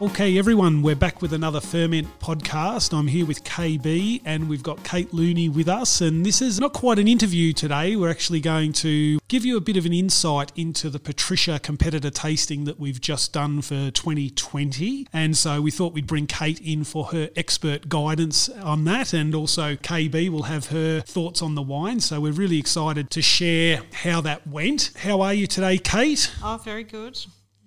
Okay, everyone, we're back with another Ferment podcast. I'm here with KB and we've got Kate Looney with us. And this is not quite an interview today. We're actually going to give you a bit of an insight into the Patricia competitor tasting that we've just done for 2020. And so we thought we'd bring Kate in for her expert guidance on that. And also, KB will have her thoughts on the wine. So we're really excited to share how that went. How are you today, Kate? Oh, very good.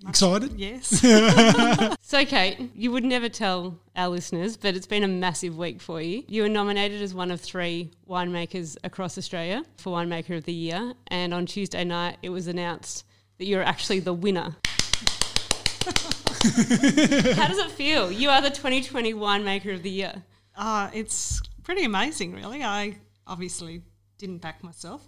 Excited? Yes. So, Kate, you would never tell our listeners, but it's been a massive week for you. You were nominated as one of three winemakers across Australia for Winemaker of the Year, and on Tuesday night it was announced that you're actually the winner. How does it feel? You are the 2020 Winemaker of the Year. uh, it's pretty amazing, really. I obviously didn't back myself.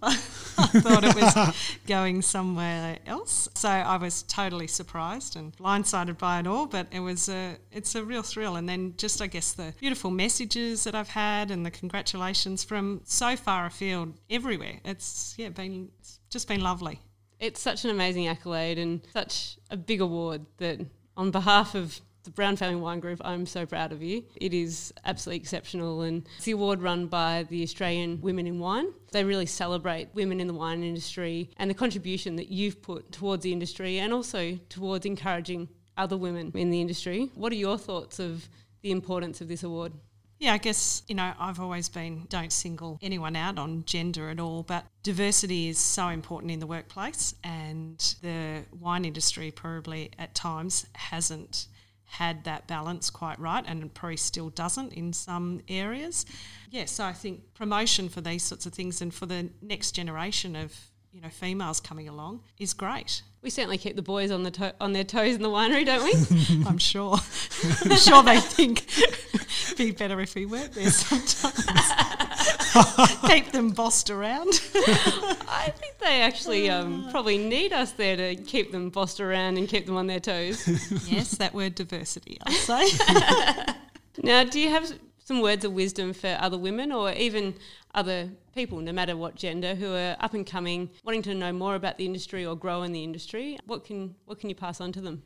I thought it was going somewhere else. So I was totally surprised and blindsided by it all, but it was a, it's a real thrill. And then just, I guess, the beautiful messages that I've had and the congratulations from so far afield everywhere. It's, yeah, been, it's just been lovely. It's such an amazing accolade and such a big award that, on behalf of the Brown Family Wine Group, I'm so proud of you. It is absolutely exceptional, and it's the award run by the Australian Women in Wine. They really celebrate women in the wine industry and the contribution that you've put towards the industry and also towards encouraging other women in the industry. What are your thoughts of the importance of this award? Yeah, I guess, you know, I've always been don't single anyone out on gender at all, but diversity is so important in the workplace, and the wine industry probably at times hasn't had that balance quite right and probably still doesn't in some areas. Yeah, so I think promotion for these sorts of things and for the next generation of you know females coming along is great. We certainly keep the boys on the to- on their toes in the winery, don't we? I'm sure. I'm sure they think it'd be better if we weren't there sometimes. Keep them bossed around. I they actually um, probably need us there to keep them bossed around and keep them on their toes. yes, that word diversity, I'll say. now, do you have some words of wisdom for other women or even other people, no matter what gender, who are up and coming, wanting to know more about the industry or grow in the industry? What can what can you pass on to them?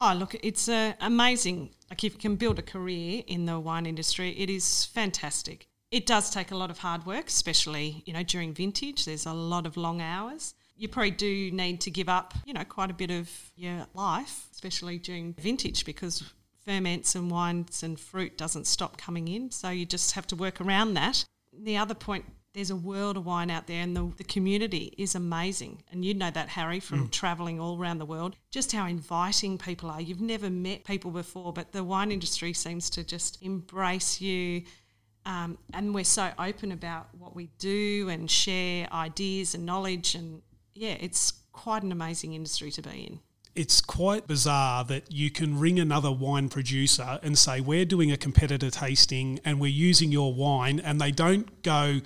Oh, look, it's uh, amazing. Like, if you can build a career in the wine industry, it is fantastic. It does take a lot of hard work, especially, you know, during vintage. There's a lot of long hours. You probably do need to give up, you know, quite a bit of your life, especially during vintage, because ferments and wines and fruit doesn't stop coming in. So you just have to work around that. The other point there's a world of wine out there and the, the community is amazing. And you know that, Harry, from mm. travelling all around the world, just how inviting people are. You've never met people before, but the wine industry seems to just embrace you. Um, and we're so open about what we do and share ideas and knowledge. And yeah, it's quite an amazing industry to be in it's quite bizarre that you can ring another wine producer and say, We're doing a competitor tasting and we're using your wine, and they don't go,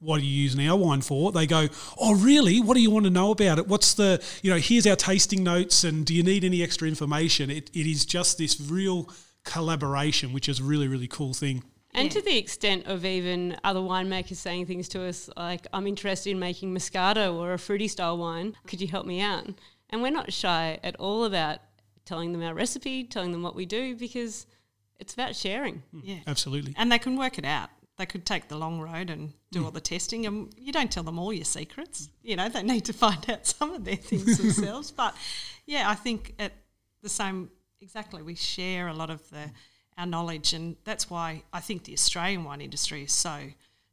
what are you using our wine for? They go, oh, really? What do you want to know about it? What's the, you know, here's our tasting notes, and do you need any extra information? It, it is just this real collaboration, which is a really, really cool thing. And yeah. to the extent of even other winemakers saying things to us like, I'm interested in making Moscato or a fruity style wine. Could you help me out? And we're not shy at all about telling them our recipe, telling them what we do, because it's about sharing. Yeah. Absolutely. And they can work it out they could take the long road and do mm. all the testing and you don't tell them all your secrets you know they need to find out some of their things themselves but yeah i think at the same exactly we share a lot of the our knowledge and that's why i think the australian wine industry is so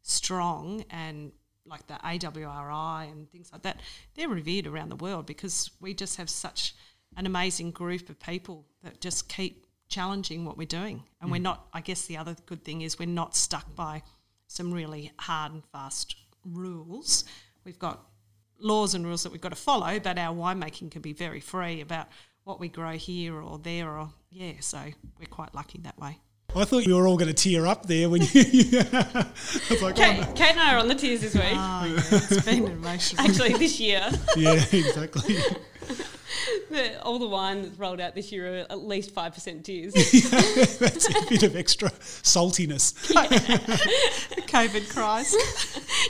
strong and like the awri and things like that they're revered around the world because we just have such an amazing group of people that just keep challenging what we're doing. And mm. we're not, I guess the other good thing is we're not stuck by some really hard and fast rules. We've got laws and rules that we've got to follow, but our winemaking can be very free about what we grow here or there or yeah, so we're quite lucky that way. I thought you were all going to tear up there when you. I like, Kate, oh, Kate and I are on the tears this week. Oh, yeah, it's been emotional. Actually, this year. yeah, exactly the, all the wine that's rolled out this year are at least 5% tears. that's a bit of extra saltiness. COVID cries.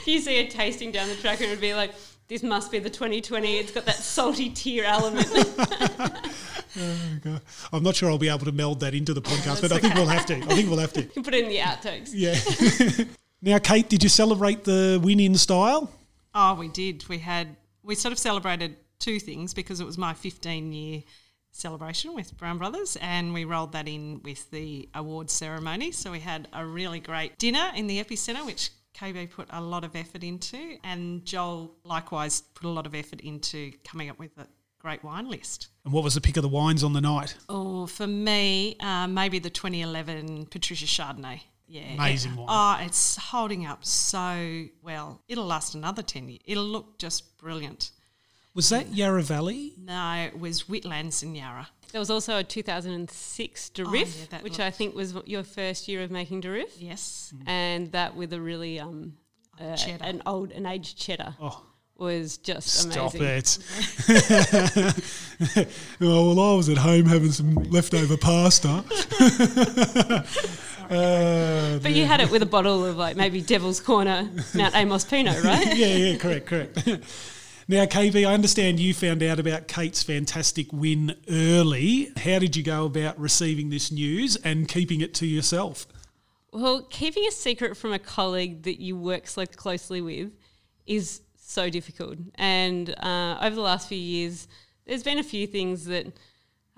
you see a tasting down the track and it would be like, this must be the 2020. It's got that salty tear element. Oh, God. I'm not sure I'll be able to meld that into the podcast, but I think we'll have to. I think we'll have to. You can put it in the outtakes. Yeah. now, Kate, did you celebrate the win in style? Oh, we did. We had we sort of celebrated two things because it was my 15 year celebration with Brown Brothers, and we rolled that in with the awards ceremony. So we had a really great dinner in the epicenter, which KB put a lot of effort into, and Joel likewise put a lot of effort into coming up with a great wine list. And what was the pick of the wines on the night? Oh, for me, uh, maybe the 2011 Patricia Chardonnay. Yeah, Amazing it- wine. Oh, it's holding up so well. It'll last another 10 years. It'll look just brilliant. Was that Yarra Valley? No, it was Whitlands and Yarra. There was also a 2006 Durif, Oh, yeah, that which I think was your first year of making Durif, Yes. and that with a really um, uh, an old an aged cheddar Oh, was just stop amazing. it. oh, well, I was at home having some leftover pasta. Uh, But you had it with a bottle of like maybe Devil's Corner Mount Amos Pinot, right? yeah, yeah, correct, correct. Now, KB, I understand you found out about Kate's fantastic win early. How did you go about receiving this news and keeping it to yourself? Well, keeping a secret from a colleague that you work so closely with is so difficult. And uh, over the last few years, there's been a few things that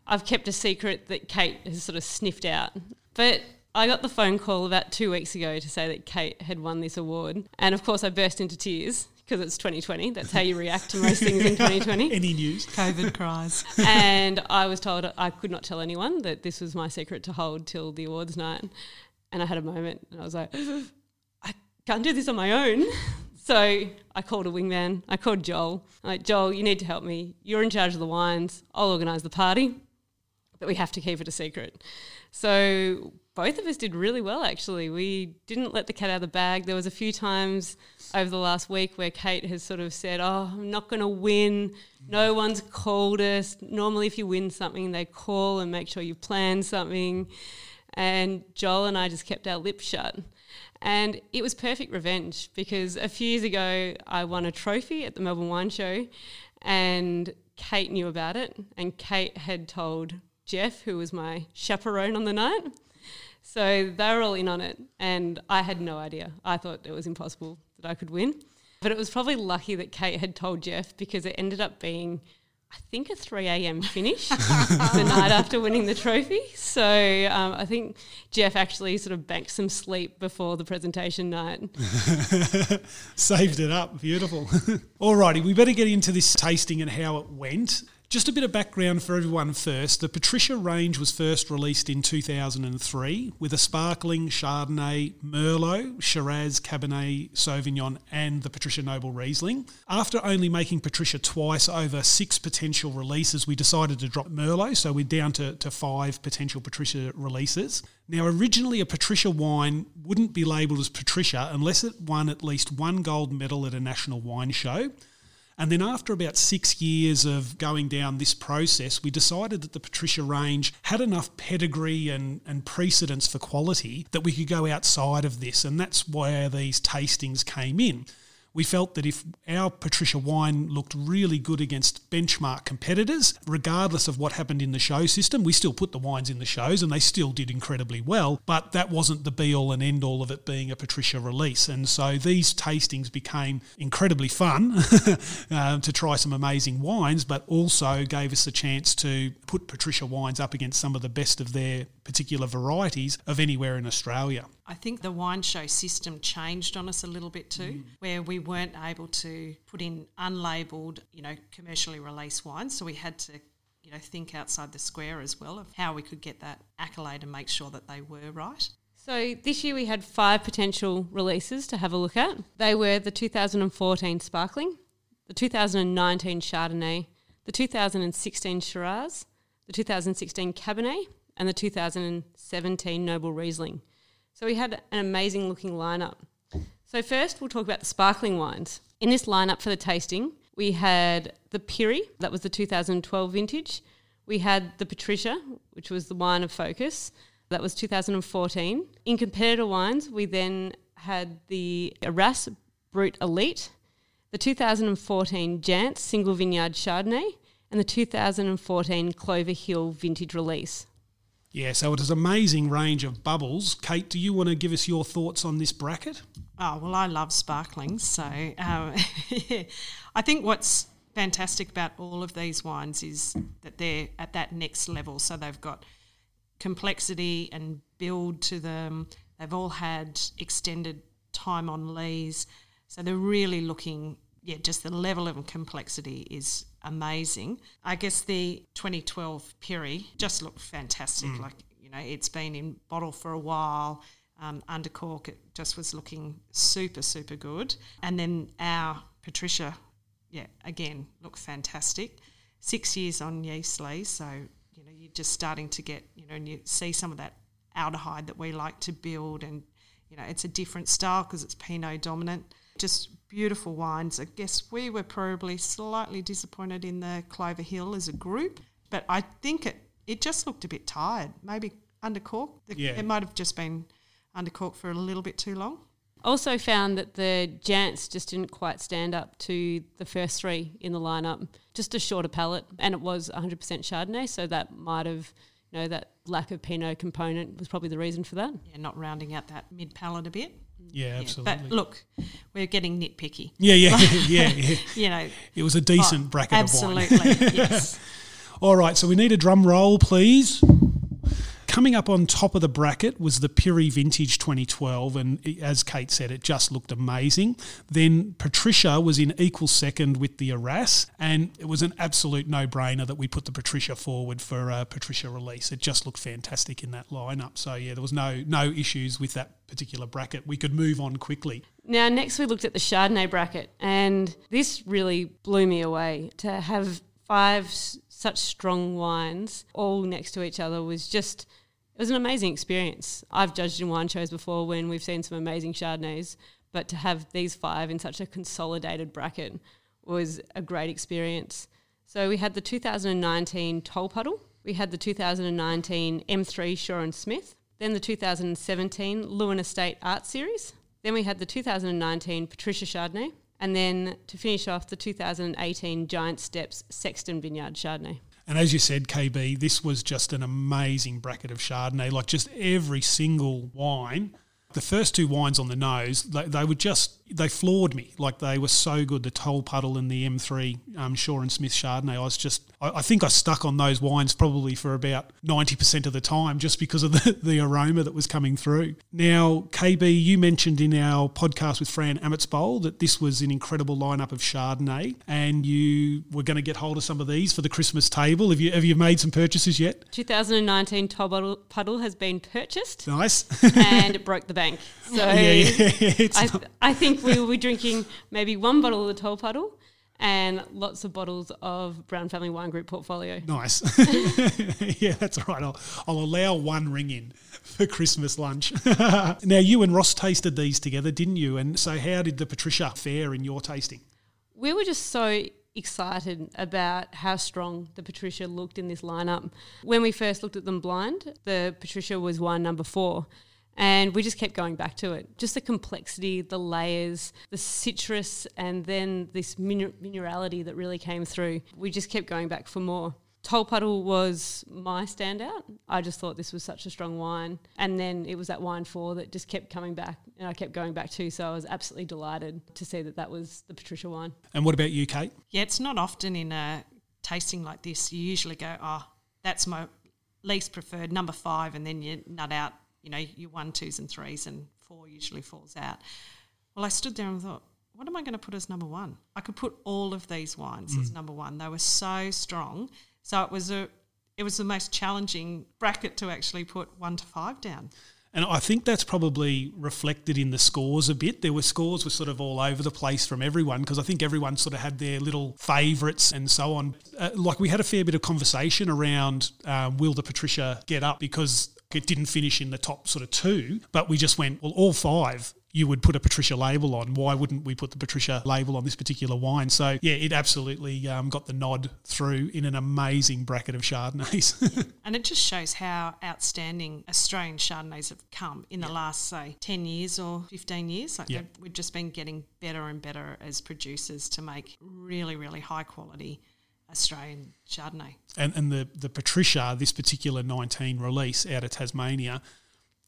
I've kept a secret that Kate has sort of sniffed out. But I got the phone call about two weeks ago to say that Kate had won this award. And of course, I burst into tears because it's 2020. That's how you react to most things in 2020 Any news? COVID cries. and I was told I could not tell anyone that this was my secret to hold till the awards night. And I had a moment and I was like, I can't do this on my own. So I called a wingman. I called Joel. I'm like, Joel, you need to help me. You're in charge of the wines. I'll organise the party, but we have to keep it a secret. So both of us did really well, actually. We didn't let the cat out of the bag. There was a few times over the last week where Kate has sort of said, "Oh, I'm not going to win. No one's called us. Normally, if you win something, they call and make sure you plan something." And Joel and I just kept our lips shut. And it was perfect revenge because a few years ago, I won a trophy at the Melbourne Wine Show, and Kate knew about it. And Kate had told Jeff, who was my chaperone on the night. So they were all in on it, and I had no idea. I thought it was impossible that I could win. But it was probably lucky that Kate had told Jeff because it ended up being, I think, a 3 a.m. finish the night after winning the trophy. So um, I think Jeff actually sort of banked some sleep before the presentation night. Saved it up. Beautiful. Alrighty, we better get into this tasting and how it went. Just a bit of background for everyone first. The Patricia range was first released in 2003 with a sparkling Chardonnay, Merlot, Shiraz, Cabernet Sauvignon, and the Patricia Noble Riesling. After only making Patricia twice over six potential releases, we decided to drop Merlot, so we're down to, to five potential Patricia releases. Now, originally, a Patricia wine wouldn't be labelled as Patricia unless it won at least one gold medal at a national wine show. And then, after about six years of going down this process, we decided that the Patricia range had enough pedigree and, and precedence for quality that we could go outside of this. And that's where these tastings came in. We felt that if our Patricia wine looked really good against benchmark competitors, regardless of what happened in the show system, we still put the wines in the shows and they still did incredibly well. But that wasn't the be all and end all of it being a Patricia release. And so these tastings became incredibly fun um, to try some amazing wines, but also gave us a chance to put Patricia wines up against some of the best of their particular varieties of anywhere in Australia. I think the wine show system changed on us a little bit too, mm. where we weren't able to put in unlabeled, you know, commercially released wines. So we had to, you know, think outside the square as well of how we could get that accolade and make sure that they were right. So this year we had five potential releases to have a look at. They were the 2014 Sparkling, the 2019 Chardonnay, the 2016 Shiraz, the 2016 Cabernet, and the 2017 Noble Riesling. So we had an amazing looking lineup. So first we'll talk about the sparkling wines. In this lineup for the tasting, we had the Pirie, that was the 2012 vintage. We had the Patricia, which was the wine of focus, that was 2014. In competitor wines, we then had the Arras Brut Elite, the 2014 Jansz Single Vineyard Chardonnay, and the 2014 Clover Hill vintage release. Yeah, so it is an amazing range of bubbles. Kate, do you want to give us your thoughts on this bracket? Oh, well, I love sparklings. So um, yeah. I think what's fantastic about all of these wines is that they're at that next level. So they've got complexity and build to them. They've all had extended time on lees. So they're really looking, yeah, just the level of complexity is amazing. I guess the 2012 Pirie just looked fantastic. Mm. Like, you know, it's been in bottle for a while. Um, under cork, it just was looking super, super good. And then our Patricia, yeah, again, looked fantastic. Six years on yeast lees, so, you know, you're just starting to get, you know, and you see some of that aldehyde that we like to build and, you know, it's a different style because it's Pinot dominant just beautiful wines. I guess we were probably slightly disappointed in the Clover Hill as a group, but I think it, it just looked a bit tired. Maybe under cork. Yeah. It might have just been under cork for a little bit too long. Also found that the Jansz just didn't quite stand up to the first three in the lineup. Just a shorter palate, and it was 100% Chardonnay, so that might have, you know, that lack of Pinot component was probably the reason for that. Yeah, not rounding out that mid palate a bit. Yeah, absolutely. But look, we're getting nitpicky. Yeah, yeah, yeah, yeah. you know, it was a decent oh, bracket absolutely, of wine. Absolutely, yes. All right, so we need a drum roll, please. Coming up on top of the bracket was the Pirie Vintage 2012, and as Kate said, it just looked amazing. Then Patricia was in equal second with the Arras, and it was an absolute no brainer that we put the Patricia forward for a Patricia release. It just looked fantastic in that lineup. So, yeah, there was no, no issues with that particular bracket. We could move on quickly. Now, next we looked at the Chardonnay bracket, and this really blew me away to have five such strong wines all next to each other was just it was an amazing experience. I've judged in wine shows before when we've seen some amazing Chardonnays, but to have these five in such a consolidated bracket was a great experience. So we had the 2019 Tolpuddle, we had the 2019 M3 Shaw and Smith, then the 2017 Leeuwin Estate Art Series, then we had the 2019 Patricia Chardonnay, and then to finish off the 2018 Giant Steps Sexton Vineyard Chardonnay. And as you said, KB, this was just an amazing bracket of Chardonnay. Like just every single wine the first two wines on the nose, they, they were just they floored me. Like they were so good. The Tolpuddle and the M3 um, Shaw and Smith Chardonnay. I was just I, I, think I stuck on those wines probably for about ninety percent of the time, just because of the, the aroma that was coming through. Now, KB, you mentioned in our podcast with Fran Ametsbowl that this was an incredible lineup of Chardonnay, and you were going to get hold of some of these for the Christmas table. Have you have you made some purchases yet? 2019 Toll Puddle has been purchased. Nice, and it broke the bank. So yeah, yeah, I, I think we will be drinking maybe one bottle of the Tolpuddle and lots of bottles of Brown Family Wine Group portfolio. Nice. yeah, that's all right. I'll, I'll allow one ring in for Christmas lunch. now, you and Ross tasted these together, didn't you? And so, how did the Patricia fare in your tasting? We were just so excited about how strong the Patricia looked in this lineup. When we first looked at them blind, the Patricia was wine number four. And we just kept going back to it. Just the complexity, the layers, the citrus, and then this minerality that really came through. We just kept going back for more. Tolpuddle was my standout. I just thought this was such a strong wine. And then it was that wine four that just kept coming back and I kept going back to. So I was absolutely delighted to see that that was the Patricia wine. And what about you, Kate? Yeah, it's not often in a tasting like this. You usually go, oh, that's my least preferred, number five, and then you nut out you know, your one, twos, and threes, and four usually falls out. Well, I stood there and thought, what am I going to put as number one? I could put all of these wines mm. as number one. They were so strong. So it was a it was the most challenging bracket to actually put one to five down. And I think that's probably reflected in the scores a bit. There were scores were sort of all over the place from everyone because I think everyone sort of had their little favourites and so on. Uh, like we had a fair bit of conversation around um, will the Patricia get up because it didn't finish in the top sort of two, but we just went, well, all five you would put a Patricia label on. Why wouldn't we put the Patricia label on this particular wine? So, yeah, it absolutely um, got the nod through in an amazing bracket of Chardonnays. yeah. And it just shows how outstanding Australian Chardonnays have come in the last, say, 10 years or 15 years. Like we've just been getting better and better as producers to make really, really high quality Australian Chardonnay. And, and the, the Patricia, this particular 19 release out of Tasmania,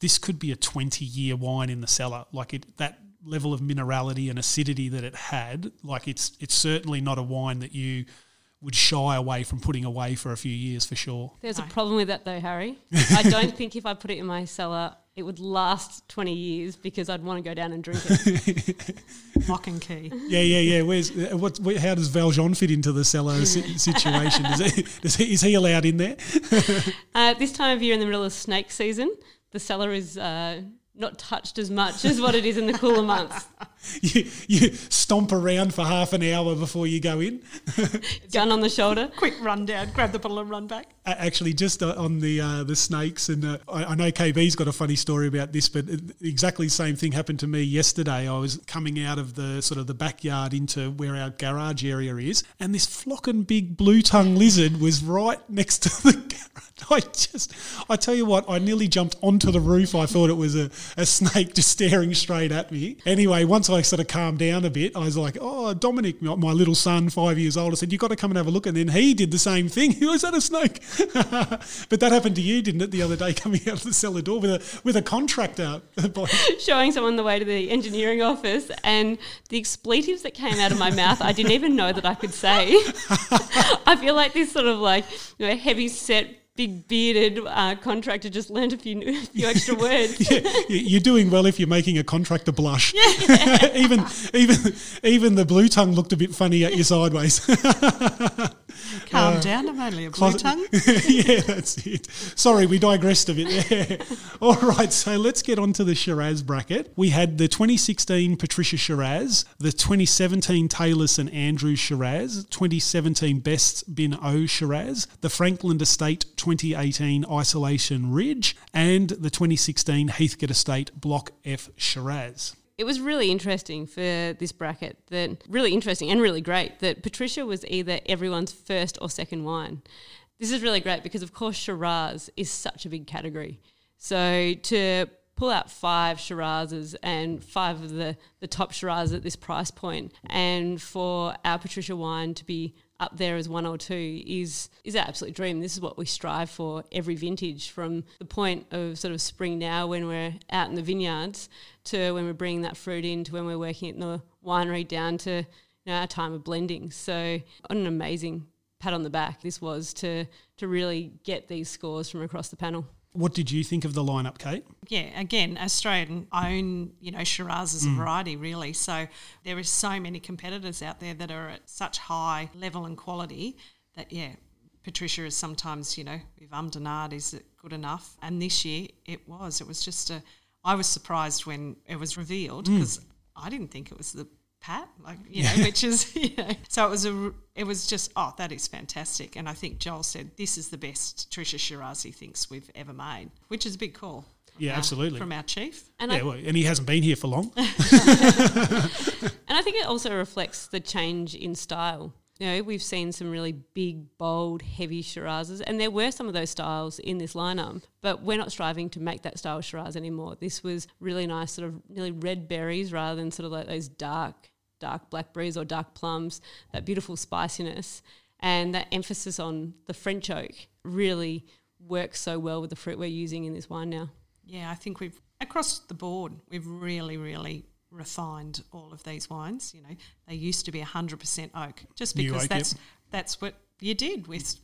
this could be a 20 year wine in the cellar. Like it, that level of minerality and acidity that it had, like it's it's certainly not a wine that you would shy away from putting away for a few years for sure. There's a problem with that though, Harry. I don't think if I put it in my cellar, it would last 20 years because I'd want to go down and drink it. Lock and key. Yeah, yeah, yeah. Where's uh, what? Where, how does Valjean fit into the cellar si- situation? Is, it, does he, is he allowed in there? Uh, this time of year in the middle of snake season, the cellar is uh, not touched as much as what it is in the cooler months. You, you stomp around for half an hour before you go in. Gun on the shoulder. Quick run down, grab the bottle and run back. Actually, just uh, on the uh, the snakes, and uh, I, I know KB's got a funny story about this, but exactly the same thing happened to me yesterday. I was coming out of the sort of the backyard into where our garage area is, and this flocking big blue tongue lizard was right next to the garage. I just, I tell you what, I nearly jumped onto the roof. I thought it was a, a snake just staring straight at me. Anyway, once I sort of calmed down a bit, I was like, oh, Dominic, my little son, five years old, I said, you've got to come and have a look. And then he did the same thing. He was that a snake? but that happened to you, didn't it, the other day coming out of the cellar door with a, with a contractor? showing someone the way to the engineering office and the expletives that came out of my mouth I didn't even know that I could say. I feel like this sort of like you know heavy set big bearded uh, contractor just learned a few a few extra words. Yeah, you- you're doing well if you're making a contractor blush. even even even the blue tongue looked a bit funny at you sideways. Calm down, I'm only a blue tongue. yeah, that's it. Sorry, we digressed a bit there. All right, so let's get on to the Shiraz bracket. We had the 2016 Patricia Shiraz, the 2017 Taylor St Andrew Shiraz, 2017 Best Bin O Shiraz, the Frankland Estate 2018 Isolation Ridge, and the 2016 Heathcote Estate Block F Shiraz. It was really interesting for this bracket that really interesting and really great that Patricia was either everyone's first or second wine. This is really great because of course Shiraz is such a big category. So to pull out five Shirazes and five of the, the top Shiraz at this price point and for our Patricia wine to be up there as one or two is is our absolute dream. This is what we strive for every vintage, from the point of sort of spring now when we're out in the vineyards to when we're bringing that fruit in to when we're working at the winery down to you know, our time of blending. So what an amazing pat on the back this was to to really get these scores from across the panel. What did you think of the lineup, Kate? yeah, again, Australian own, you know, Shiraz Mm. as a variety, really. So there are so many competitors out there that are at such high level and quality that, yeah, Patricia is sometimes, you know, we've ummed and ahed, is it good enough? And this year it was. It was just a, I was surprised when it was revealed Mm. because I didn't think it was the Pat, like you know, which is you know, so it was a, it was just oh that is fantastic, and I think Joel said this is the best Trisha shirazi thinks we've ever made, which is a big call. Yeah, our- absolutely. from our chief. And yeah, I well, and he hasn't been here for long. And I think it also reflects the change in style. You know, we've seen some really big, bold, heavy Shirazes, and there were some of those styles in this lineup, but we're not striving to make that style Shiraz anymore. This was really nice, sort of nearly red berries rather than sort of like those dark, dark blackberries or dark plums, that beautiful spiciness. And that emphasis on the French oak really works so well with the fruit we're using in this wine now. Yeah, I think we've across the board we've really, really refined all of these wines. You know, they used to be hundred percent oak, just because oak, that's yep. that's what you did with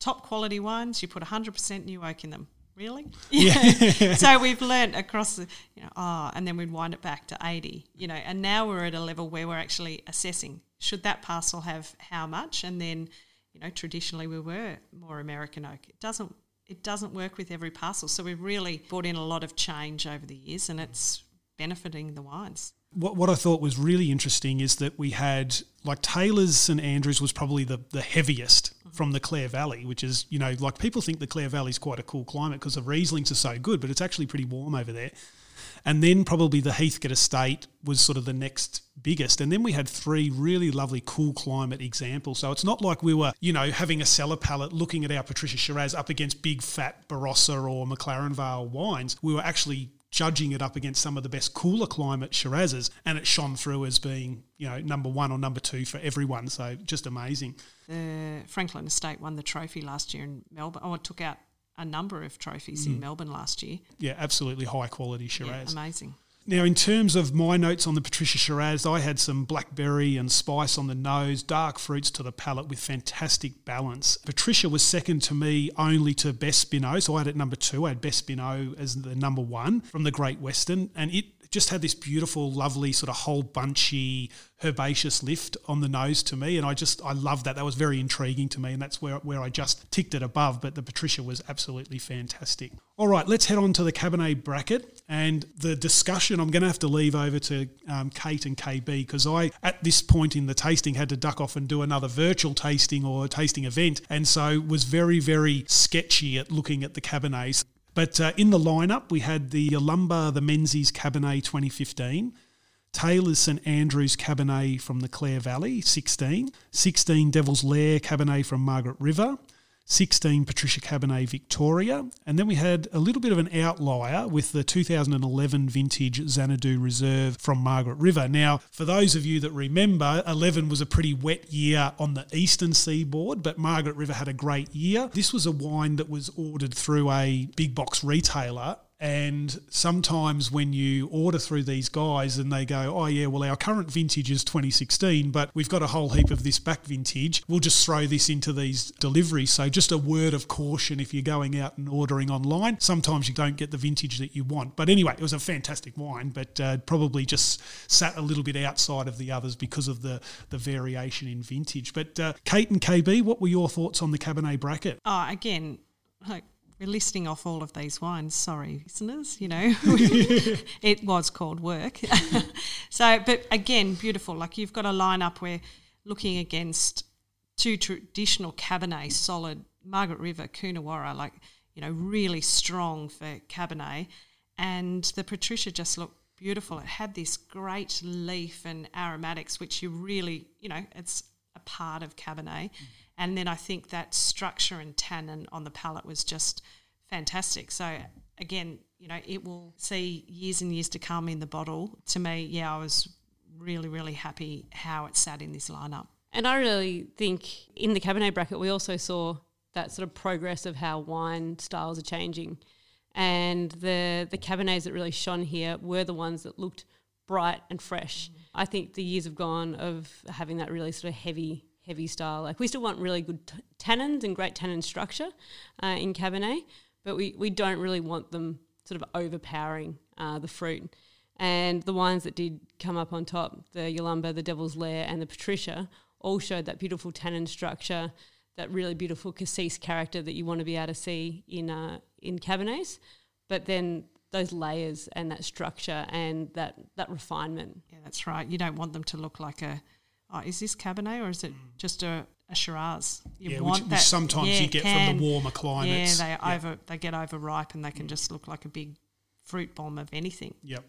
top quality wines. You put hundred percent new oak in them. Really? Yeah. so we've learnt across the, you know, oh, and then we'd wind it back to 80, you know, and now we're at a level where we're actually assessing should that parcel have how much? And then, you know, traditionally we were more American oak. It doesn't, it doesn't work with every parcel. So we've really brought in a lot of change over the years and it's benefiting the wines. what, what I thought was really interesting is that we had like Taylor's and Andrews was probably the, the heaviest from the Clare Valley, which is you know like people think the Clare Valley is quite a cool climate because the Rieslings are so good, but it's actually pretty warm over there. And then probably the Heathcote Estate was sort of the next biggest. And then we had three really lovely cool climate examples. So it's not like we were, you know, having a cellar palate looking at our Patricia Shiraz up against big fat Barossa or McLaren Vale wines. We were actually judging it up against some of the best cooler climate Shirazes, and it shone through as being, you know, number one or number two for everyone. So just amazing. The Frankland Estate won the trophy last year in Melbourne. Oh, it took out a number of trophies in mm. Melbourne last year. Yeah, absolutely high quality Shiraz. Yeah, amazing. Now, in terms of my notes on the Patricia Shiraz, I had some blackberry and spice on the nose, dark fruits to the palate with fantastic balance. Patricia was second to me only to Best's Bin O, so I had it number two. I had Best's Bin O as the number one from the Great Western, and it just had this beautiful, lovely sort of whole bunchy, herbaceous lift on the nose to me, and I just I loved that. That was very intriguing to me, and that's where where I just ticked it above. But the Patricia was absolutely fantastic. All right, let's head on to the Cabernet bracket and the discussion. I'm going to have to leave over to um, Kate and KB because I, at this point in the tasting, had to duck off and do another virtual tasting or tasting event, and so was very very sketchy at looking at the Cabernets. But uh, in the lineup, we had the Yalumba, the Menzies Cabernet 2015, Taylor's St Andrews Cabernet from the Clare Valley 16, 16 Devil's Lair Cabernet from Margaret River, 16 Patricia Cabernet Victoria, and then we had a little bit of an outlier with the 2011 vintage Xanadu Reserve from Margaret River. Now, for those of you that remember, 11 was a pretty wet year on the eastern seaboard, but Margaret River had a great year. This was a wine that was ordered through a big box retailer and sometimes when you order through these guys and they go, oh, yeah, well, our current vintage is 2016, but we've got a whole heap of this back vintage, we'll just throw this into these deliveries. So just a word of caution if you're going out and ordering online. Sometimes you don't get the vintage that you want. But anyway, it was a fantastic wine, but uh, probably just sat a little bit outside of the others because of the, the variation in vintage. But uh, Kate and KB, what were your thoughts on the Cabernet bracket? Oh, again, like we're listing off all of these wines. Sorry, listeners, you know, it was called work. so, but again, beautiful. Like you've got a lineup where looking against two traditional Cabernet, solid Margaret River, Coonawarra, like, you know, really strong for Cabernet. And the Patricia just looked beautiful. It had this great leaf and aromatics, which you really, you know, it's a part of Cabernet. Mm. And then I think that structure and tannin on the palate was just fantastic. So again, you know, it will see years and years to come in the bottle. To me, yeah, I was really, really happy how it sat in this lineup. And I really think in the Cabernet bracket, we also saw that sort of progress of how wine styles are changing. And the, the Cabernets that really shone here were the ones that looked bright and fresh. Mm. I think the years have gone of having that really sort of heavy heavy style. Like we still want really good t- tannins and great tannin structure uh, in Cabernet, but we, we don't really want them sort of overpowering uh, the fruit. And the wines that did come up on top, the Yalumba, the Devil's Lair, and the Patricia, all showed that beautiful tannin structure, that really beautiful cassis character that you want to be able to see in uh, in Cabernets. But then those layers and that structure and that that refinement. Yeah, that's right. You don't want them to look like a oh, is this Cabernet or is it mm. just a, a Shiraz? You yeah, which, which, sometimes yeah, you get can. from the warmer climates. Yeah, they yeah. over they get overripe and they can mm. just look like a big fruit bomb of anything. Yep.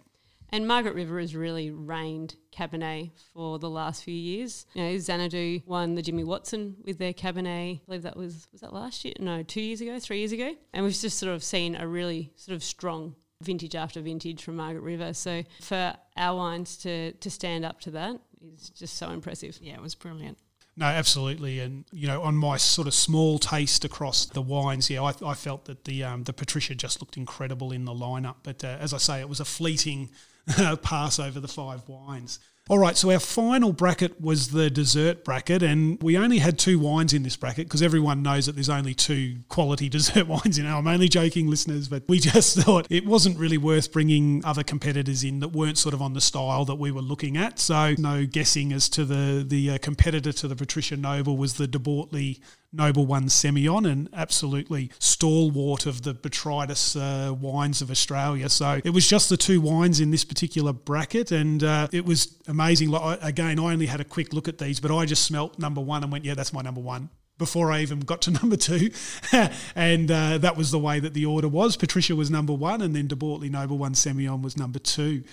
And Margaret River has really reigned Cabernet for the last few years. You know, Xanadu won the Jimmy Watson with their Cabernet. I believe that was was that last year? No, two years ago, three years ago. And we've just sort of seen a really sort of strong vintage after vintage from Margaret River. So for our wines to to stand up to that is just so impressive. Yeah, it was brilliant. No, absolutely, and you know, on my sort of small taste across the wines, yeah, I, I felt that the um, the Patricia just looked incredible in the lineup. But uh, as I say, it was a fleeting pass over the five wines. All right, so our final bracket was the dessert bracket, and we only had two wines in this bracket because everyone knows that there's only two quality dessert wines in it. I'm only joking, listeners, but we just thought it wasn't really worth bringing other competitors in that weren't sort of on the style that we were looking at. So no guessing as to the the uh, competitor to the Patricia Noble was the De Bortoli Noble One Semillon and absolutely stalwart of the Botrytis uh, wines of Australia. So it was just the two wines in this particular bracket, and uh, it was amazing. Like, again, I only had a quick look at these, but I just smelt number one and went, "Yeah, that's my number one." Before I even got to number two, and uh, that was the way that the order was. Patricia was number one, and then De Bortoli Noble One Semillon was number two,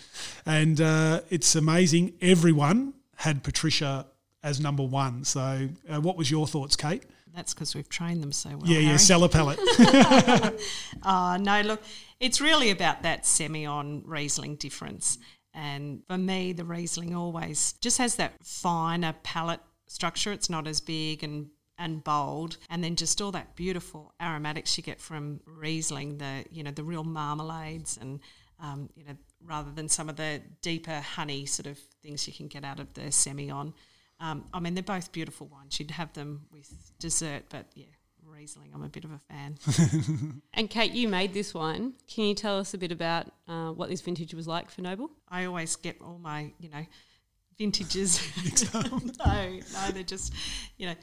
and uh, it's amazing. Everyone had Patricia as number one. So, uh, what was your thoughts, Kate? That's because we've trained them so well. yeah, yeah, cellar palate. Uh, no, look, it's really about that Semillon Riesling difference. And for me, the Riesling always just has that finer palate structure. It's not as big and and bold, and then just all that beautiful aromatics you get from Riesling, the you know the real marmalades, and um, you know rather than some of the deeper honey sort of things you can get out of the Semillon. Um, I mean, they're both beautiful wines. You'd have them with dessert, but yeah, Riesling, I'm a bit of a fan. And Kate, you made this wine. Can you tell us a bit about uh, what this vintage was like for Noble? I always get all my, you know, vintages. no, no, they're just, you know,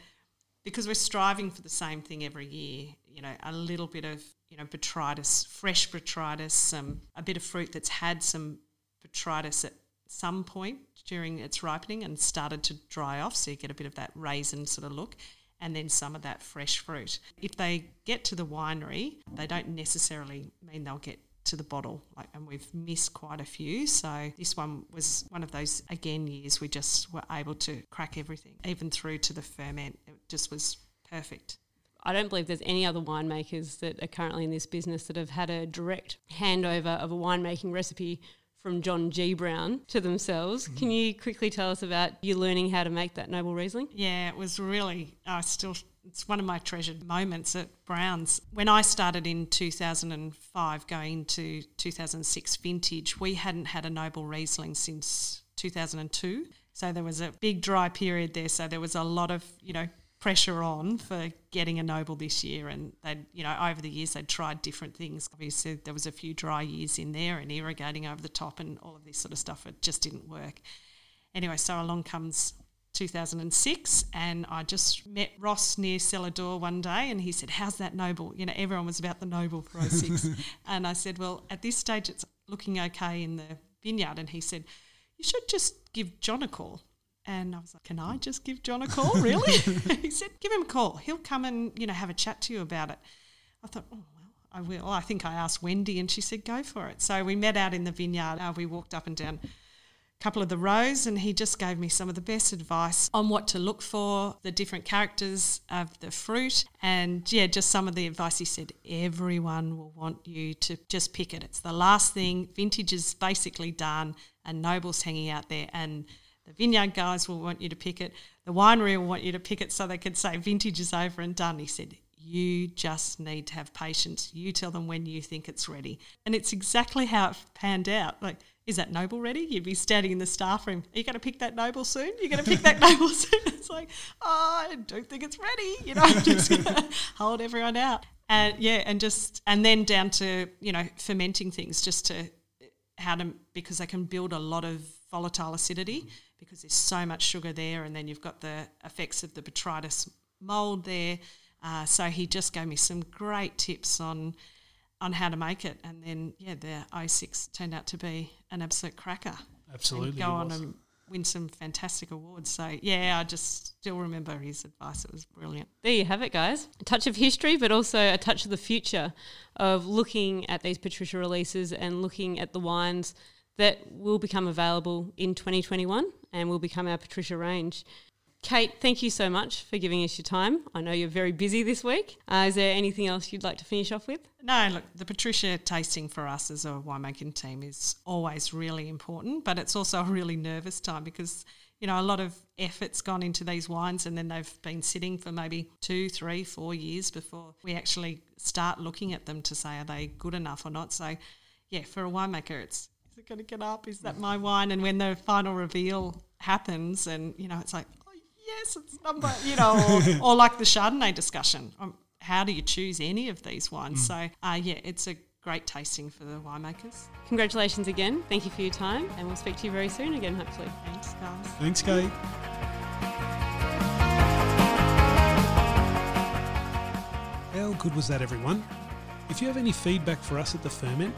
because we're striving for the same thing every year. You know, a little bit of, you know, botrytis, fresh botrytis, some a bit of fruit that's had some botrytis at some point during its ripening and started to dry off, so you get a bit of that raisin sort of look. And then some of that fresh fruit. If they get to the winery, they don't necessarily mean they'll get to the bottle. Like, and we've missed quite a few. So this one was one of those again years we just were able to crack everything, even through to the ferment. It just was perfect. I don't believe there's any other winemakers that are currently in this business that have had a direct handover of a winemaking recipe from John G. Brown to themselves. Mm-hmm. Can you quickly tell us about you learning how to make that Noble Riesling? Yeah, it was really. I still. It's one of my treasured moments at Browns. When I started in 2005, going to 2006 vintage, we hadn't had a Noble Riesling since 2002. So there was a big dry period there. So there was a lot of you know pressure on for getting a noble this year and they'd you know over the years they'd tried different things. Obviously there was a few dry years in there and irrigating over the top and all of this sort of stuff. It just didn't work. Anyway so along comes 2006 and I just met Ross near Cellar Door one day and he said how's that noble you know everyone was about the noble for 06 and I said well at this stage it's looking okay in the vineyard. And he said you should just give John a call and I was like, "Can I just give John a call? Really?" he said, "Give him a call. He'll come and you know have a chat to you about it." I thought, "Oh well, I will." I think I asked Wendy, and she said, "Go for it." So we met out in the vineyard. Uh, we walked up and down a couple of the rows, and he just gave me some of the best advice on what to look for, the different characters of the fruit, and yeah, just some of the advice he said. Everyone will want you to just pick it. It's the last thing. Vintage is basically done, and Noble's hanging out there, and the vineyard guys will want you to pick it. The winery will want you to pick it so they could say vintage is over and done. He said, You just need to have patience. You tell them when you think it's ready. And it's exactly how it panned out. Like, is that noble ready? You'd be standing in the staff room. Are you going to pick that noble soon? You're going to pick that noble soon? It's like, oh, I don't think it's ready. You know, I'm just going to hold everyone out. And yeah, and just, and then down to, you know, fermenting things just to how to, because they can build a lot of volatile acidity because there's so much sugar there, and then you've got the effects of the botrytis mold there. Uh, so he just gave me some great tips on on how to make it, and then yeah, the 06 turned out to be an absolute cracker. Absolutely. and go on was. and win some fantastic awards. So yeah, I just still remember his advice. It was brilliant. There you have it, guys. A touch of history, but also a touch of the future of looking at these Patricia releases and looking at the wines that will become available in 2021 and will become our Patricia range. Kate, thank you so much for giving us your time. I know you're very busy this week. Uh, is there anything else you'd like to finish off with? No, look, the Patricia tasting for us as a winemaking team is always really important, but it's also a really nervous time because, you know, a lot of effort's gone into these wines and then they've been sitting for maybe two, three, four years before we actually start looking at them to say are they good enough or not. So, yeah, for a winemaker, it's is it going to get up? Is that my wine? And when the final reveal happens, and you know, it's like, oh yes, it's number, you know, or, or like the Chardonnay discussion. Um, how do you choose any of these wines? So, uh, yeah, it's a great tasting for the winemakers. Congratulations again. Thank you for your time, and we'll speak to you very soon again, hopefully. Thanks, guys. Thanks, Kate. How good was that, everyone? If you have any feedback for us at The Ferment,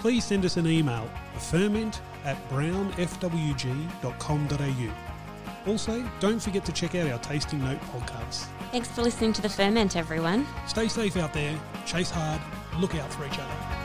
please send us an email, theferment at brownfwg.com.au. Also, don't forget to check out our Tasting Note podcast. Thanks for listening to The Ferment, everyone. Stay safe out there, chase hard, look out for each other.